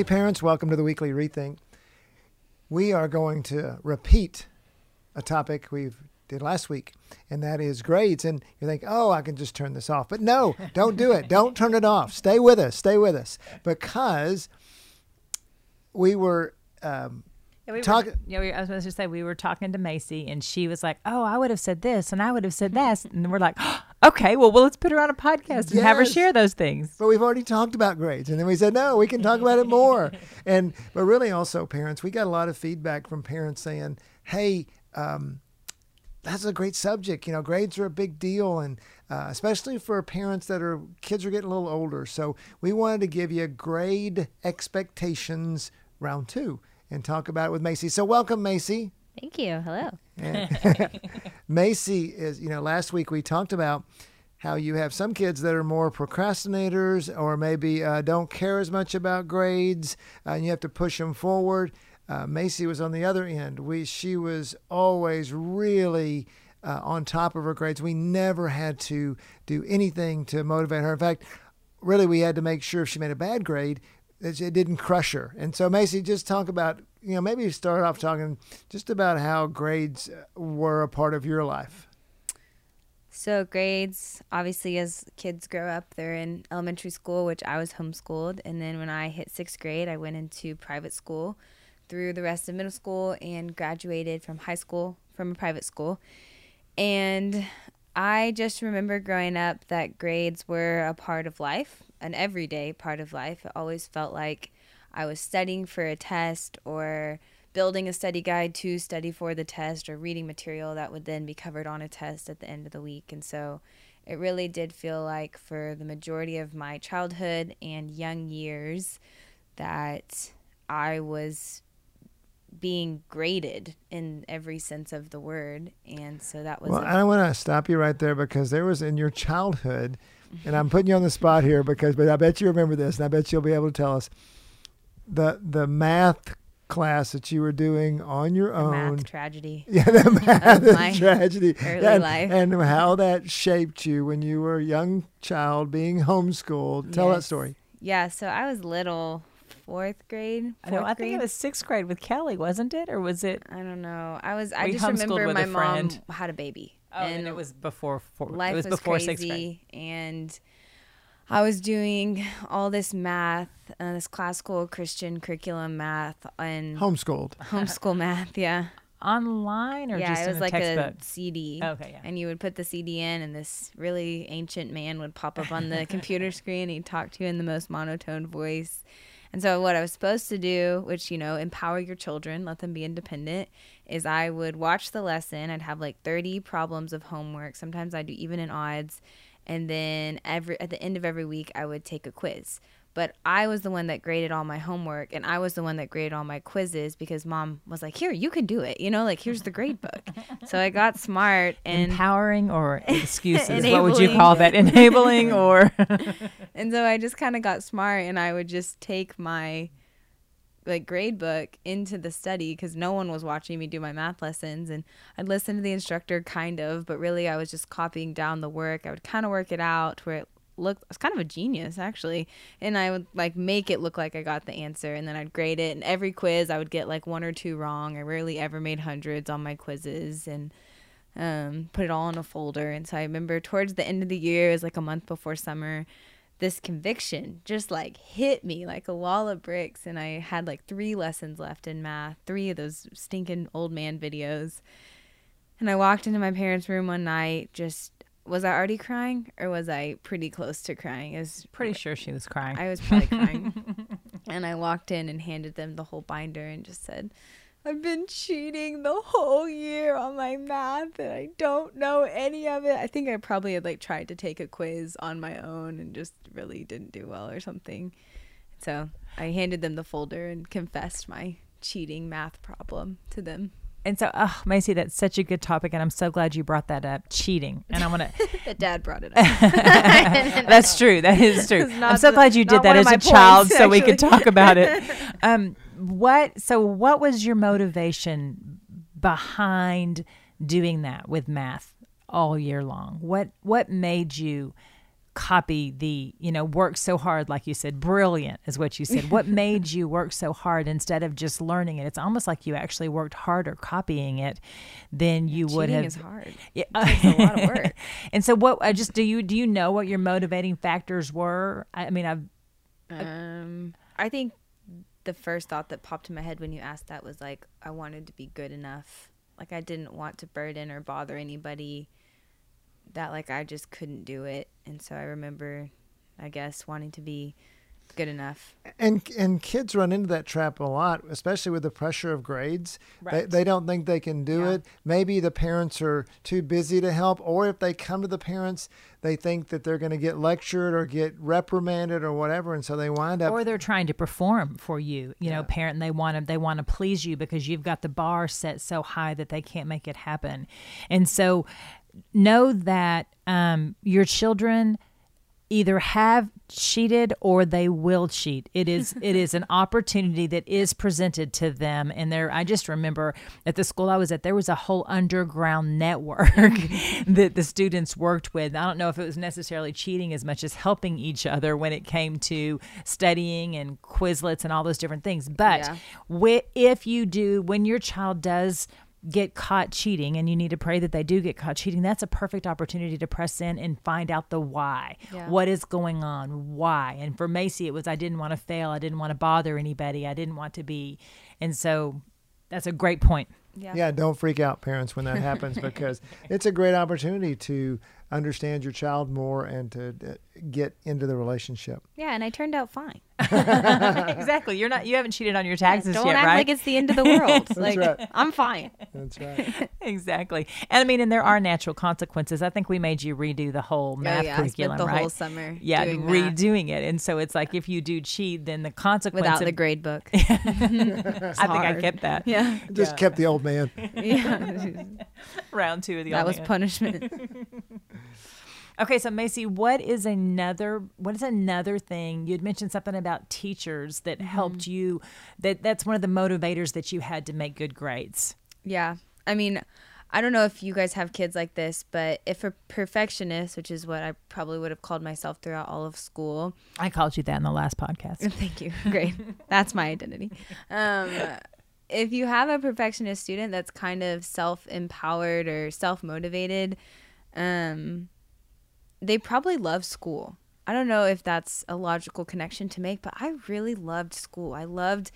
Hey, parents, welcome to the weekly rethink. We are going to repeat a topic we did last week, and that is grades. And you think, oh, I can just turn this off. But no, don't do it. don't turn it off. Stay with us. Stay with us. Because we were um, Yeah, we Talk- were, yeah, we, I was supposed to say we were talking to Macy, and she was like, "Oh, I would have said this, and I would have said that," and we're like, "Okay, well, well, let's put her on a podcast and have her share those things." but we've already talked about grades and then we said no we can talk about it more. And but really also parents we got a lot of feedback from parents saying hey um, that's a great subject you know grades are a big deal. And uh, especially for parents that are kids are getting a little older. So we wanted to give you grade expectations round two and talk about it with macy. So welcome macy Thank you. Hello. Macy is, you know, last week we talked about how you have some kids that are more procrastinators or maybe uh, don't care as much about grades uh, and you have to push them forward. Uh, Macy was on the other end. We, she was always really uh, on top of her grades. We never had to do anything to motivate her. In fact, really, we had to make sure if she made a bad grade, it didn't crush her. And so, Macy, just talk about, you know, maybe start off talking just about how grades uh, were a part of your life. So, grades obviously, as kids grow up, they're in elementary school, which I was homeschooled. And then when I hit sixth grade, I went into private school through the rest of middle school and graduated from high school from a private school. And I just remember growing up that grades were a part of life, an everyday part of life. It always felt like I was studying for a test or building a study guide to study for the test or reading material that would then be covered on a test at the end of the week. And so it really did feel like for the majority of my childhood and young years that I was being graded in every sense of the word. And so that was Well, a- I want to stop you right there because there was in your childhood, and I'm putting you on the spot here because, but I bet you remember this, and I bet you'll be able to tell us the the math class that you were doing on your a own. math tragedy. Yeah, the math of my tragedy early and, life. and how that shaped you when you were a young child being homeschooled. Tell that story. Yeah, so I was little, fourth grade. I know. fourth I think it was sixth grade with Kelly, wasn't it, or was it? I don't know. I was. I just remember my mom friend. had a baby, Oh, and, it was before. Four, life it was, was, before sixth grade. crazy, and I was doing all this math, uh, this classical Christian curriculum math, and Homeschooled. homeschool math. Yeah, Online or yeah. just It was a like textbook? a CD. Okay, yeah. And you would put the CD in, and this really ancient man would pop up on the computer screen. He'd talk to you in the most monotone voice. And so, what I was supposed to do, which, you know, empower your children, let them be independent, is I would watch the lesson. I'd have like 30 problems of homework. Sometimes I do even in odds. And then every at the end of every week, I would take a quiz. But I was the one that graded all my homework, and I was the one that graded all my quizzes because mom was like, "Here, you can do it." You know, like here's the grade book. so I got smart and Empowering or excuses? what would you call that? Enabling or? and so I just kind of got smart and I would just take my like grade book into the study because no one was watching me do my math lessons and I'd listen to the instructor kind of but really I was just copying down the work I would kind of work it out where it looked I was kind of a genius actually and I would like make it look like I got the answer and then I'd grade it and every quiz I would get like one or two wrong I rarely ever made hundreds on my quizzes and um, put it all in a folder. And so I remember towards the end of the year, it was like a month before summer, this conviction just like hit me like a wall of bricks. And I had like three lessons left in math, three of those stinking old man videos. And I walked into my parents' room one night, just was I already crying or was I pretty close to crying? It was Pretty sure she was crying. I was probably crying. and I walked in and handed them the whole binder and just said, I've been cheating the whole year on my math and I don't know any of it. I think I probably had like tried to take a quiz on my own and just really didn't do well or something. So I handed them the folder and confessed my cheating math problem to them. And so, oh, Macy, that's such a good topic, and I'm so glad you brought that up. Cheating, and I want to. The dad brought it up. That's true. That is true. I'm so glad you did that as a my child, points, so we could talk about it. Um, what? So, what was your motivation behind doing that with math all year long? What What made you? Copy the you know work so hard like you said brilliant is what you said what made you work so hard instead of just learning it it's almost like you actually worked harder copying it than you would Cheating have is hard. yeah. It's a lot of work. and so what I just do you do you know what your motivating factors were? I I mean I've Um, I think the first thought that popped in my head when you asked that was like, I wanted to be good enough. Like, I didn't want to burden or bother anybody. That, like, I just couldn't do it. And so I remember, I guess, wanting to be good enough. And and kids run into that trap a lot, especially with the pressure of grades. They, Right. they don't think they can do Yeah. it. Maybe the parents are too busy to help, or if they come to the parents, they think that they're going to get lectured or get reprimanded or whatever, and so they wind up. or they're trying to perform for you, you know, parent and they want to they want to please you because you've got the bar set so high that they can't make it happen. And so know that um, your children either have cheated or they will cheat. It is it is an opportunity that is presented to them and there I just remember at the school I was at there was a whole underground network that the students worked with. I don't know if it was necessarily cheating as much as helping each other when it came to studying and Quizlets and all those different things. But Yeah. wi- if you do when your child does get caught cheating and you need to pray that they do get caught cheating that's a perfect opportunity to press in and find out the why Yeah. what is going on why and for macy it was i didn't want to fail i didn't want to bother anybody i didn't want to be and so that's a great point Yeah. yeah, don't freak out, parents, when that happens because it's a great opportunity to understand your child more and to uh, get into the relationship. Yeah, and I turned out fine. exactly you're not you haven't cheated on your taxes Don't yet act right like it's the end of the world. like, right. I'm fine. That's right. exactly and i mean and there are natural consequences i think we made you redo the whole oh, math oh, yeah, curriculum I spent the right whole summer yeah doing math redoing it and so it's like if you do cheat then the consequence without of, the grade book. i think i kept that yeah. Just kept the old man. Yeah. round two of the that old was man. punishment. Okay, so Macy, what is another what is another thing? You had mentioned something about teachers that helped you that that's one of the motivators that you had to make good grades. Yeah. I mean, I don't know if you guys have kids like this, but if a perfectionist, which is what I probably would have called myself throughout all of school. I called you that in the last podcast. Thank you. Great. That's my identity. Um, if you have a perfectionist student that's kind of self empowered or self motivated, um, they probably love school. I don't know if that's a logical connection to make, but I really loved school. I loved,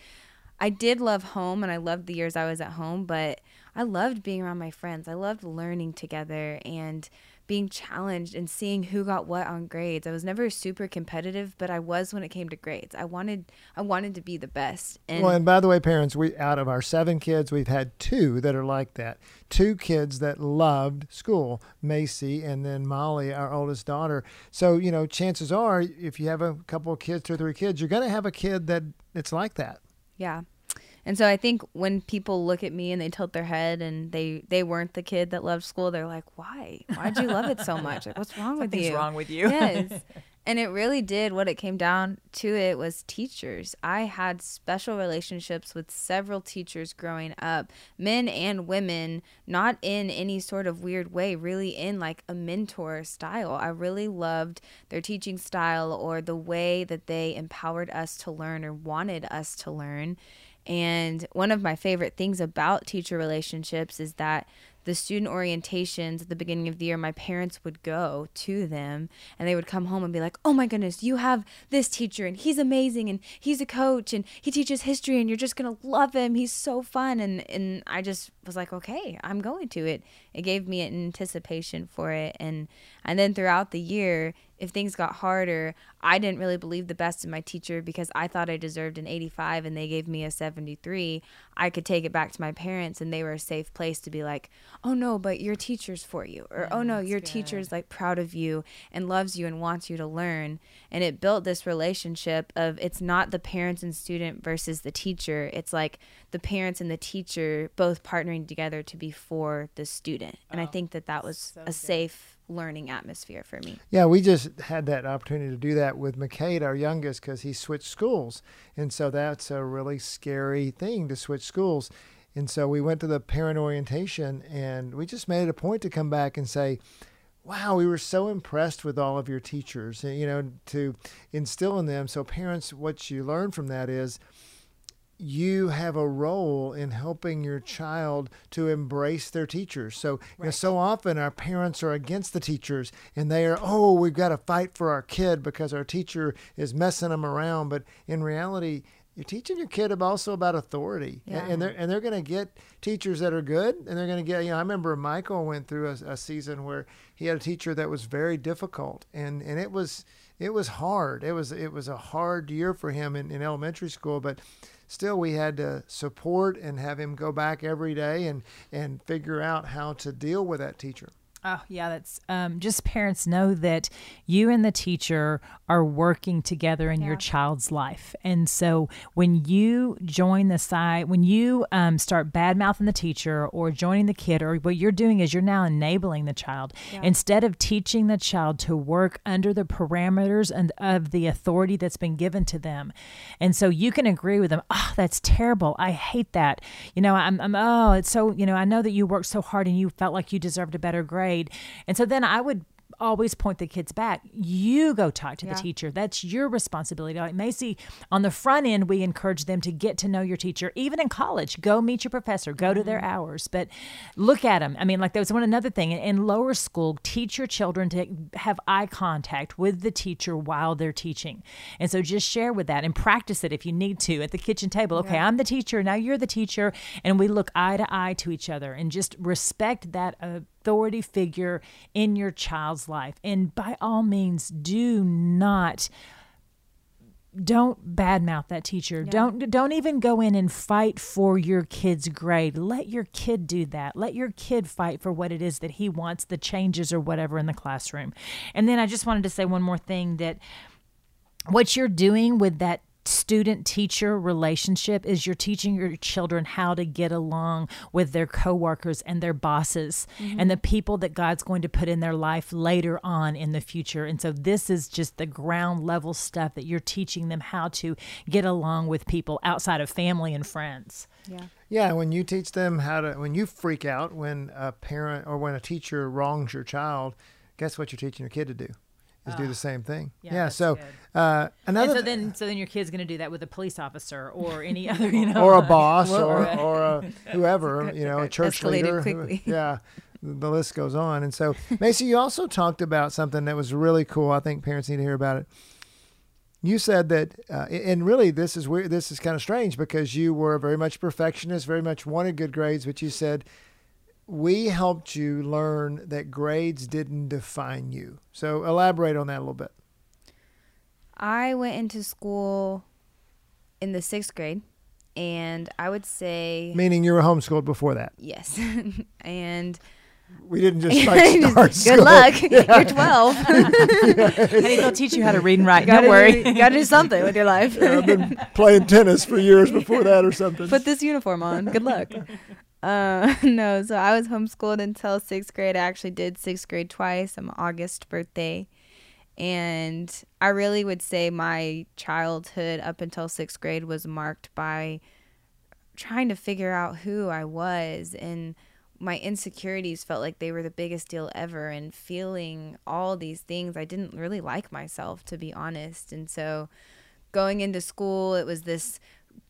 I did love home and I loved the years I was at home, but I loved being around my friends. I loved learning together and being challenged and seeing who got what on grades. I was never super competitive, but I was when it came to grades. I wanted, I wanted to be the best. And well, and by the way, parents, we out of our seven kids, we've had two that are like that. Two kids that loved school, Macy and then Molly, our oldest daughter. So you know, chances are, if you have a couple of kids, two or three kids, you're going to have a kid that it's like that. Yeah. And so I think when people look at me and they tilt their head and they they weren't the kid that loved school, they're like, "Why? Why'd you love it so much? Like, what's wrong with you?" wrong with you. yes. And it really did what it came down to it was teachers. I had special relationships with several teachers growing up, men and women, not in any sort of weird way, really in like a mentor style. I really loved their teaching style or the way that they empowered us to learn or wanted us to learn. And one of my favorite things about teacher relationships is that the student orientations at the beginning of the year, my parents would go to them and they would come home and be like, Oh my goodness, you have this teacher and he's amazing and he's a coach and he teaches history and you're just gonna love him. He's so fun and, and I just was like, Okay, I'm going to it. It gave me an anticipation for it and and then throughout the year if things got harder, I didn't really believe the best in my teacher because I thought I deserved an 85 and they gave me a 73. I could take it back to my parents and they were a safe place to be like, oh no, but your teacher's for you. Or, oh no, your teacher's like proud of you and loves you and wants you to learn. And it built this relationship of it's not the parents and student versus the teacher. It's like the parents and the teacher both partnering together to be for the student. And I oh, think that that was a safe learning atmosphere for me. Yeah, we just had that opportunity to do that with McCade, our youngest, because he switched schools. And so that's a really scary thing to switch schools. And so we went to the parent orientation and we just made it a point to come back and say, wow, we were so impressed with all of your teachers, you know, to instill in them. So, parents, what you learn from that is you have a role in helping your child to embrace their teachers. So, you know, so often our parents are against the teachers and they are, oh, we've got to fight for our kid because our teacher is messing them around. But in reality, you're teaching your kid also about authority, Yeah. and, and they're and they're going to get teachers that are good, and they're going to get. You know, I remember Michael went through a, a season where he had a teacher that was very difficult, and and it was it was hard. It was it was a hard year for him in, in elementary school, but still we had to support and have him go back every day and and figure out how to deal with that teacher. Oh, yeah, that's um, just parents know that you and the teacher are working together in your child's life. And so when you join the side, when you um, start bad mouthing the teacher or joining the kid, or what you're doing is you're now enabling the child instead of teaching the child to work under the parameters and of the authority that's been given to them. And so you can agree with them, oh, that's terrible. I hate that. You know, I'm, I'm oh, it's so, you know, I know that you worked so hard and you felt like you deserved a better grade. And so then I would always point the kids back. You go talk to the teacher. That's your responsibility. Like Macy, on the front end, we encourage them to get to know your teacher. Even in college, go meet your professor, go to their hours, but look at them. I mean, like there was one another thing in, lower school. Teach your children to have eye contact with the teacher while they're teaching, and so just share with that and practice it if you need to at the kitchen table. Okay, I'm the teacher. Now you're the teacher, and we look eye to eye to each other and just respect that. Uh, authority figure in your child's life. And by all means, do not don't badmouth that teacher. Don't don't even go in and fight for your kid's grade. Let your kid do that. Let your kid fight for what it is that he wants, the changes or whatever in the classroom. And then I just wanted to say one more thing that what you're doing with that student teacher relationship is you're teaching your children how to get along with their coworkers and their bosses mm-hmm. and the people that God's going to put in their life later on in the future. And so this is just the ground level stuff that you're teaching them how to get along with people outside of family and friends. Yeah. Yeah, when you teach them how to, when you freak out when a parent or when a teacher wrongs your child, guess what you're teaching your kid to do? Is do the same thing. Ah. yeah, Yeah. so uh, another And so th- then so then your kid's going to do that with a police officer or any other, you know, or a boss or, right. or a whoever, you know, a church leader. who- yeah, the list goes on. And so, Macy, you also talked about something that was really cool. I think parents need to hear about it. You said that, uh, and really, this is weird. This is kind of strange because you were very much perfectionist, very much wanted good grades, but you said we helped you learn that grades didn't define you. So, elaborate on that a little bit. I went into school in the sixth grade, and I would say Meaning you were homeschooled before that. yes. and We didn't just like start good school. luck. You're 12. Honey, they'll teach you how to read and write. gotta Don't worry. Do, you gotta do something with your life. I've been playing tennis for years before that or something. Put this uniform on. Good luck. Uh, no, so I was homeschooled until sixth grade. I actually did sixth grade twice. I'm August birthday. And I really would say my childhood up until sixth grade was marked by trying to figure out who I was and my insecurities felt like they were the biggest deal ever and feeling all these things I didn't really like myself to be honest and so going into school it was this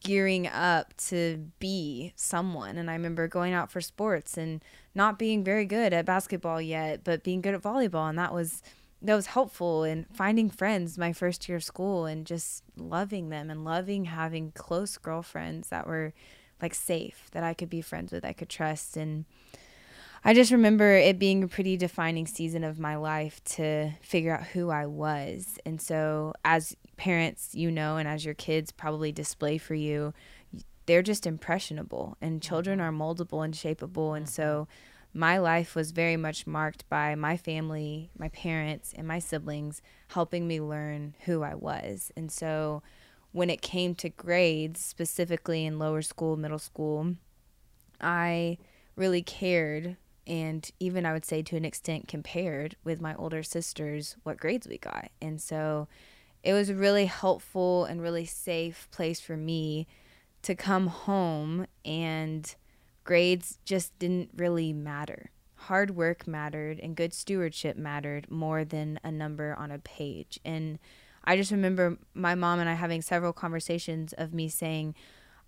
gearing up to be someone. And I remember going out for sports and not being very good at basketball yet but being good at volleyball. And that was that was helpful and finding friends my first year of school and just loving them and loving having close girlfriends that were like safe that I could be friends with, I could trust. And I just remember it being a pretty defining season of my life to figure out who I was. And so, as parents, you know, and as your kids probably display for you, they're just impressionable, and mm-hmm. children are moldable and shapeable. And so, mm-hmm. my life was very much marked by my family, my parents, and my siblings helping me learn who I was. And so, when it came to grades, specifically in lower school, middle school, I really cared and even I would say to an extent compared with my older sisters what grades we got. And so it was a really helpful and really safe place for me to come home and grades just didn't really matter. Hard work mattered and good stewardship mattered more than a number on a page. And I just remember my mom and I having several conversations of me saying,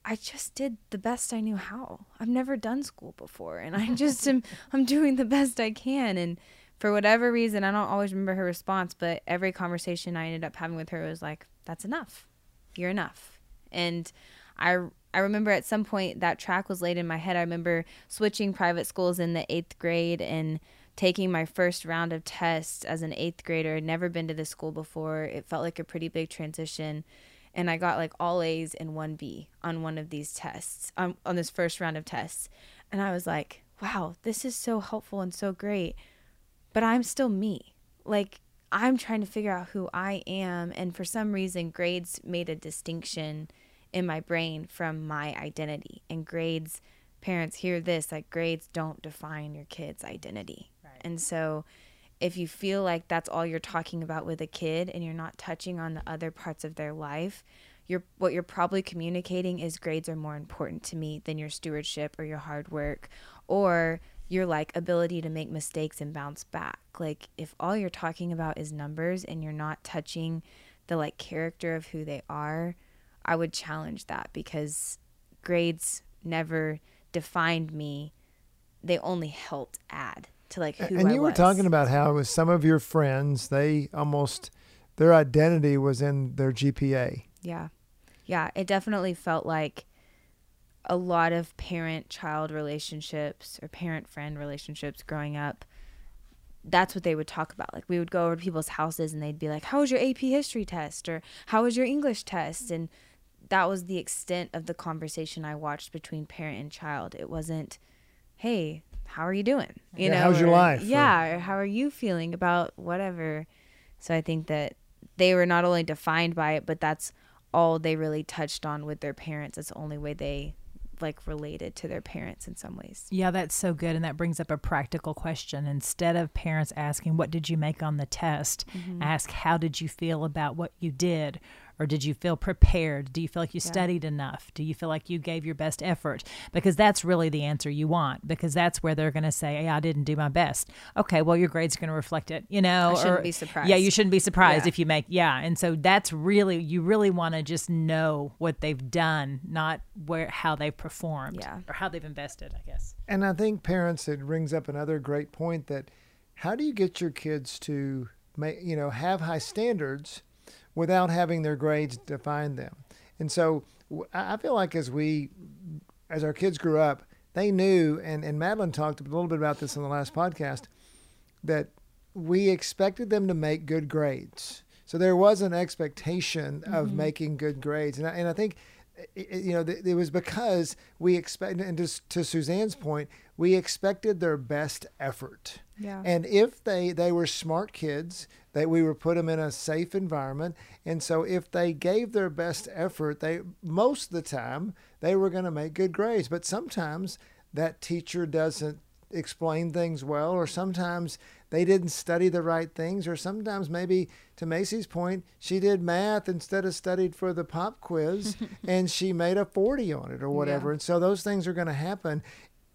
I just did the best I knew how. I've never done school before and I just am I'm doing the best I can and for whatever reason I don't always remember her response, but every conversation I ended up having with her was like that's enough. You're enough. And I I remember at some point that track was laid in my head. I remember switching private schools in the 8th grade and taking my first round of tests as an 8th grader. I'd never been to this school before. It felt like a pretty big transition and I got like all A's and one B on one of these tests, on, on this first round of tests. And I was like, wow, this is so helpful and so great. But I'm still me. Like, I'm trying to figure out who I am. And for some reason, grades made a distinction in my brain from my identity. And grades, parents hear this like, grades don't define your kid's identity. Right. And so, if you feel like that's all you're talking about with a kid and you're not touching on the other parts of their life, you're what you're probably communicating is grades are more important to me than your stewardship or your hard work or your like ability to make mistakes and bounce back. Like if all you're talking about is numbers and you're not touching the like character of who they are, I would challenge that because grades never defined me. They only helped add to like who and I you were was. talking about how with some of your friends they almost their identity was in their gpa Yeah. Yeah, it definitely felt like a lot of parent child relationships or parent friend relationships growing up. That's what they would talk about. Like we would go over to people's houses and they'd be like, "How was your AP history test?" or "How was your English test?" and that was the extent of the conversation I watched between parent and child. It wasn't, "Hey, how are you doing?" You Yeah, know, how's your life? Yeah, or how are you feeling about whatever. So I think that they were not only defined by it, but that's all they really touched on with their parents. It's the only way they like related to their parents in some ways. Yeah, that's so good. And that brings up a practical question. Instead of parents asking, What did you make on the test? Mm-hmm. ask, How did you feel about what you did? Or did you feel prepared? Do you feel like you studied enough? Do you feel like you gave your best effort? Because that's really the answer you want, because that's where they're going to say, Hey, I didn't do my best. Okay, well, your grade's are going to reflect it, you know? I shouldn't or- be surprised. Yeah, you shouldn't be surprised Yeah. if you make, yeah. And so that's really, you really want to just know what they've done, not where, how they've performed Yeah. or how they've invested, I guess. And I think parents, it brings up another great point that how do you get your kids to make, you know, have high standards without having their grades define them? And so I feel like as we, as our kids grew up, they knew, and, and Madeline talked a little bit about this in the last podcast, that we expected them to make good grades. So there was an expectation of mm-hmm. making good grades. And I, and I think it, you know, th- it was because we expect, and just to Suzanne's point, we expected their best effort. Yeah. And if they they were smart kids, that we would put them in a safe environment. And so if they gave their best effort, they most of the time they were going to make good grades. But sometimes that teacher doesn't explain things well, or sometimes they didn't study the right things, or sometimes maybe to Macy's point, she did math instead of studied for the pop quiz and she made a 40 on it or whatever. Yeah. And so those things are going to happen.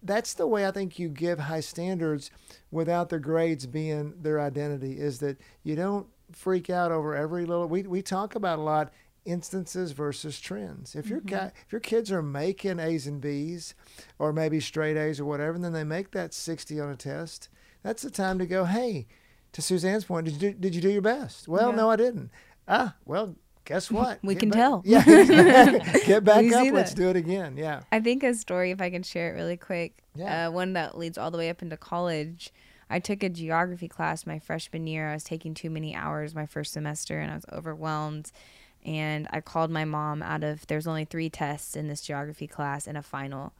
That's the way I think you give high standards without the grades being their identity is that you don't freak out over every little we, we talk about a lot instances versus trends. If your mm-hmm. guy, if your kids are making A's and B's or maybe straight A's or whatever, and then they make that 60 on a test, that's the time to go, hey, to Suzanne's point, did you do, did you do your best? Well, Yeah. no, I didn't. Ah, well, guess what? We Get can back- tell. Yeah, get back up. Let's do it again. Yeah. I think a story, if I can share it really quick, Yeah. uh, one that leads all the way up into college. I took a geography class my freshman year. I was taking too many hours my first semester and I was overwhelmed. And I called my mom out of there's only three tests in this geography class and a final.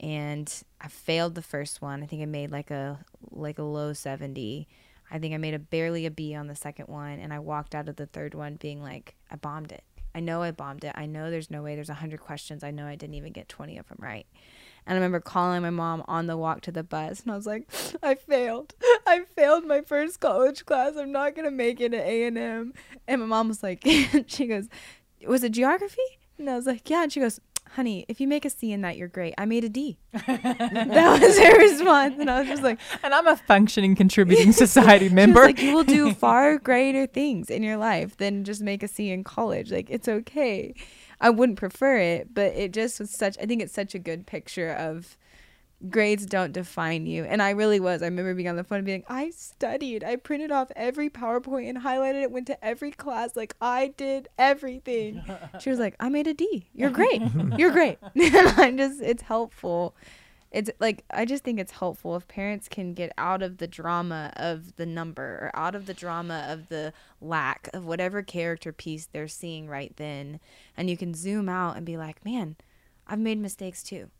And I failed the first one. I think I made like a like a low 70. I think I made a barely a B on the second one and I walked out of the third one being like I bombed it. I know I bombed it. I know there's no way there's 100 questions. I know I didn't even get 20 of them right. And I remember calling my mom on the walk to the bus, and I was like, "I failed. I failed my first college class. I'm not gonna make it at A and M." And my mom was like, "She goes, was it geography?" And I was like, "Yeah." And she goes, "Honey, if you make a C in that, you're great. I made a D. That was her response, and I was just like, And I'm a functioning contributing society member. like, "You will do far greater things in your life than just make a C in college. Like it's okay." I wouldn't prefer it, but it just was such. I think it's such a good picture of grades don't define you. And I really was. I remember being on the phone and being, I studied. I printed off every PowerPoint and highlighted it. Went to every class. Like I did everything. She was like, I made a D. You're great. You're great. and I just, it's helpful it's like I just think it's helpful if parents can get out of the drama of the number or out of the drama of the lack of whatever character piece they're seeing right then and you can zoom out and be like, "Man, I've made mistakes too.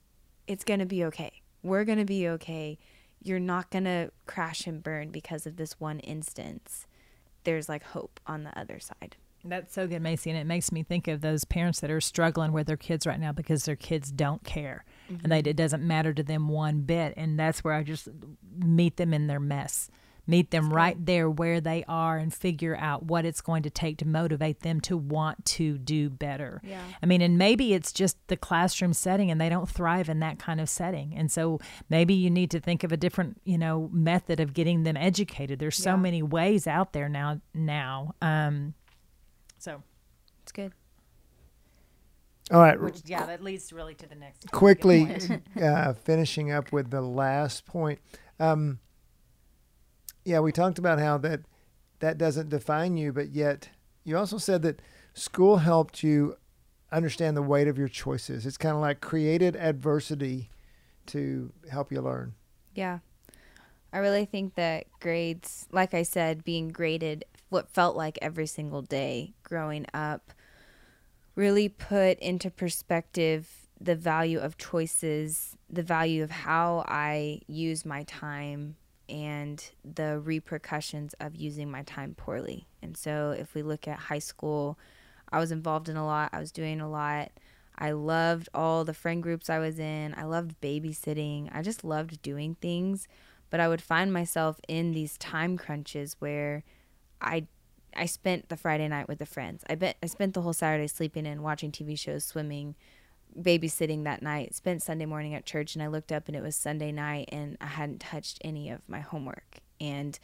It's going to be okay. We're going to be okay. You're not going to crash and burn because of this one instance." There's like hope on the other side. That's so good, Macy. And it makes me think of those parents that are struggling with their kids right now because their kids don't care and mm-hmm. they, it doesn't matter to them one bit. And that's where I just meet them in their mess, meet them right there where they are and figure out what it's going to take to motivate them to want to do better. Yeah. I mean, and maybe it's just the classroom setting and they don't thrive in that kind of setting. And so maybe you need to think of a different, you know, method of getting them educated. There's so Yeah. many ways out there now now. Um so It's good. All right. which yeah, that leads really to the next quickly uh, finishing up with the last point. Um, yeah, we talked about how that that doesn't define you, but yet you also said that school helped you understand the weight of your choices. It's kind of like created adversity to help you learn. Yeah. I really think that grades, like I said, being graded what felt like every single day growing up really put into perspective the value of choices, the value of how I use my time, and the repercussions of using my time poorly. And so, if we look at high school, I was involved in a lot, I was doing a lot. I loved all the friend groups I was in. I loved babysitting. I just loved doing things, but I would find myself in these time crunches where I I spent the Friday night with the friends. I bet I spent the whole Saturday sleeping in, watching TV shows, swimming, babysitting that night. Spent Sunday morning at church and I looked up and it was Sunday night and I hadn't touched any of my homework. And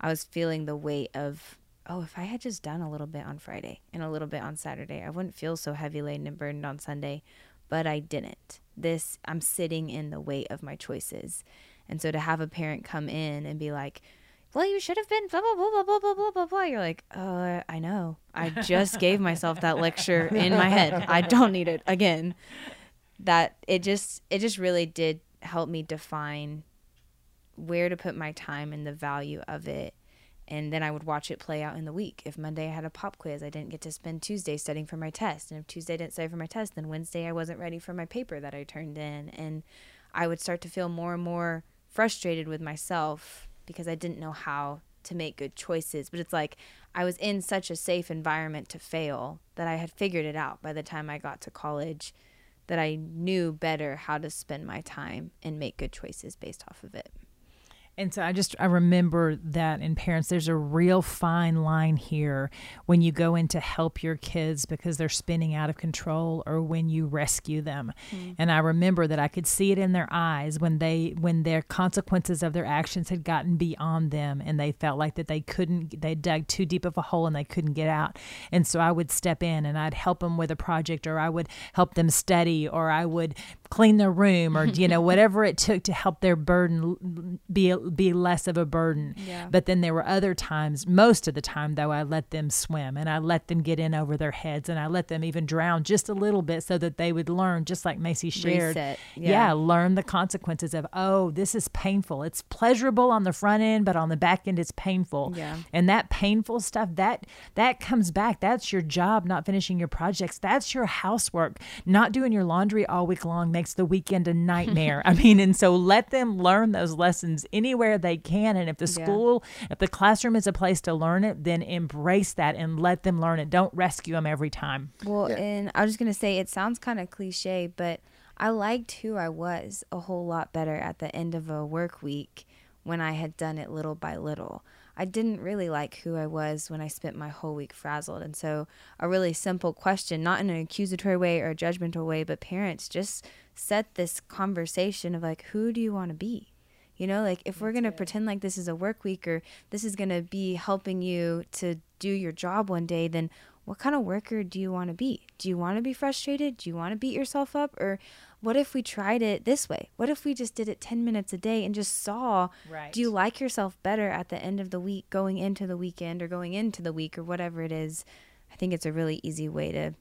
I was feeling the weight of oh, if I had just done a little bit on Friday and a little bit on Saturday, I wouldn't feel so heavy laden and burdened on Sunday. But I didn't. This, I'm sitting in the weight of my choices. And so to have a parent come in and be like, well, you should have been blah, blah, blah, blah, blah, blah, blah, blah. You're like, uh, I know. I just gave myself that lecture in my head. I don't need it again. That it just, it just really did help me define where to put my time and the value of it. And then I would watch it play out in the week. If Monday I had a pop quiz, I didn't get to spend Tuesday studying for my test. And if Tuesday I didn't study for my test, then Wednesday I wasn't ready for my paper that I turned in. And I would start to feel more and more frustrated with myself because I didn't know how to make good choices. But it's like I was in such a safe environment to fail that I had figured it out by the time I got to college that I knew better how to spend my time and make good choices based off of it. And so I just I remember that in parents there's a real fine line here when you go in to help your kids because they're spinning out of control or when you rescue them. Mm. And I remember that I could see it in their eyes when they when their consequences of their actions had gotten beyond them and they felt like that they couldn't they dug too deep of a hole and they couldn't get out. And so I would step in and I'd help them with a project or I would help them study or I would clean their room or you know whatever it took to help their burden be be less of a burden. Yeah. But then there were other times, most of the time though, I let them swim and I let them get in over their heads and I let them even drown just a little bit so that they would learn, just like Macy shared. Yeah. Yeah. learn the consequences of, oh, this is painful. It's pleasurable on the front end, but on the back end it's painful. Yeah. And that painful stuff, that that comes back. That's your job, not finishing your projects. That's your housework. Not doing your laundry all week long makes the weekend a nightmare. I mean, and so let them learn those lessons anywhere they can. And if the Yeah. school, if the classroom is a place to learn it, then embrace that and let them learn it. Don't rescue them every time. Well, Yeah. and I was just gonna say it sounds kind of cliche, but I liked who I was a whole lot better at the end of a work week when I had done it little by little. I didn't really like who I was when I spent my whole week frazzled. And so, a really simple question, not in an accusatory way or a judgmental way, but parents just set this conversation of like, who do you want to be? You know, like if we're going to pretend like this is a work week or this is going to be helping you to do your job one day, then what kind of worker do you want to be? Do you want to be frustrated? Do you want to beat yourself up? Or what if we tried it this way? What if we just did it 10 minutes a day and just saw Right. do you like yourself better at the end of the week, going into the weekend or going into the week or whatever it is? I think it's a really easy way to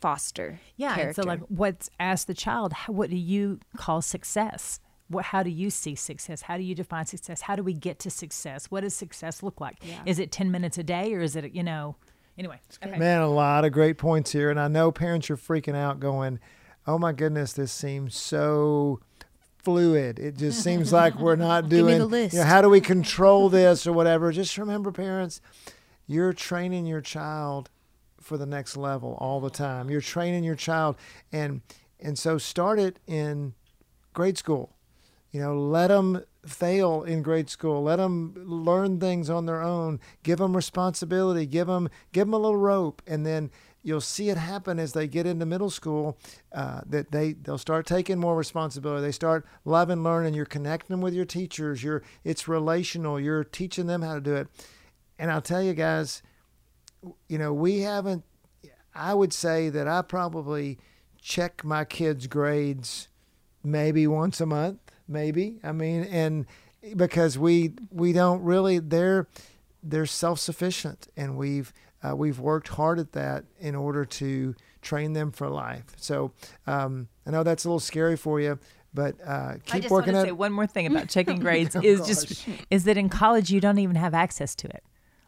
foster. Yeah. So, like, what's ask the child, how, what do you call success? What, how do you see success? How do you define success? How do we get to success? What does success look like? Yeah. Is it 10 minutes a day or is it, you know, anyway. Okay. Man, a lot of great points here. And I know parents are freaking out going, oh my goodness, this seems so fluid. It just seems like we're not Give me doing, the list. you know, how do we control this or whatever? Just remember, parents, you're training your child for the next level all the time. You're training your child. And, and so start it in grade school. You know, let them fail in grade school. Let them learn things on their own. Give them responsibility. Give them give them a little rope, and then you'll see it happen as they get into middle school. Uh, that they they'll start taking more responsibility. They start loving learning. You're connecting them with your teachers. You're it's relational. You're teaching them how to do it. And I'll tell you guys, you know, we haven't. I would say that I probably check my kids' grades maybe once a month, maybe. I mean, and because we we don't really they're they're self sufficient, and we've uh, we've worked hard at that in order to train them for life. So um, I know that's a little scary for you, but uh, keep I just working want to say one more thing about checking grades is just is that in college you don't even have access to it.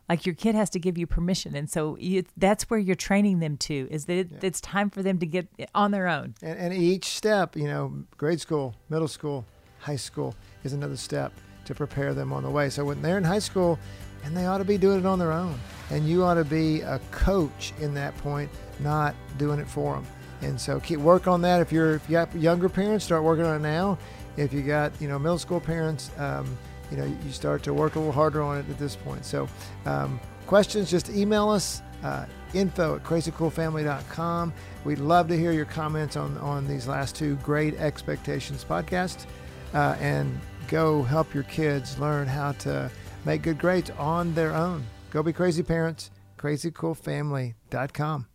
Like your kid has to give you permission, and so you, that's where you're training them to is that it, it's time for them to get on their own. And, and each step, you know, grade school, middle school, high school is another step to prepare them on the way. So when they're in high school, and they ought to be doing it on their own. And you ought to be a coach in that point, not doing it for them. And so keep work on that. If you're if you got younger parents, start working on it now. If you got you know middle school parents, um, you know you start to work a little harder on it at this point. So um, questions, just email us. Uh, info at crazycoolfamily.com. We'd love to hear your comments on, on these last two Great Expectations podcasts. Uh, and go help your kids learn how to make good grades on their own. Go be crazy parents, crazycoolfamily.com.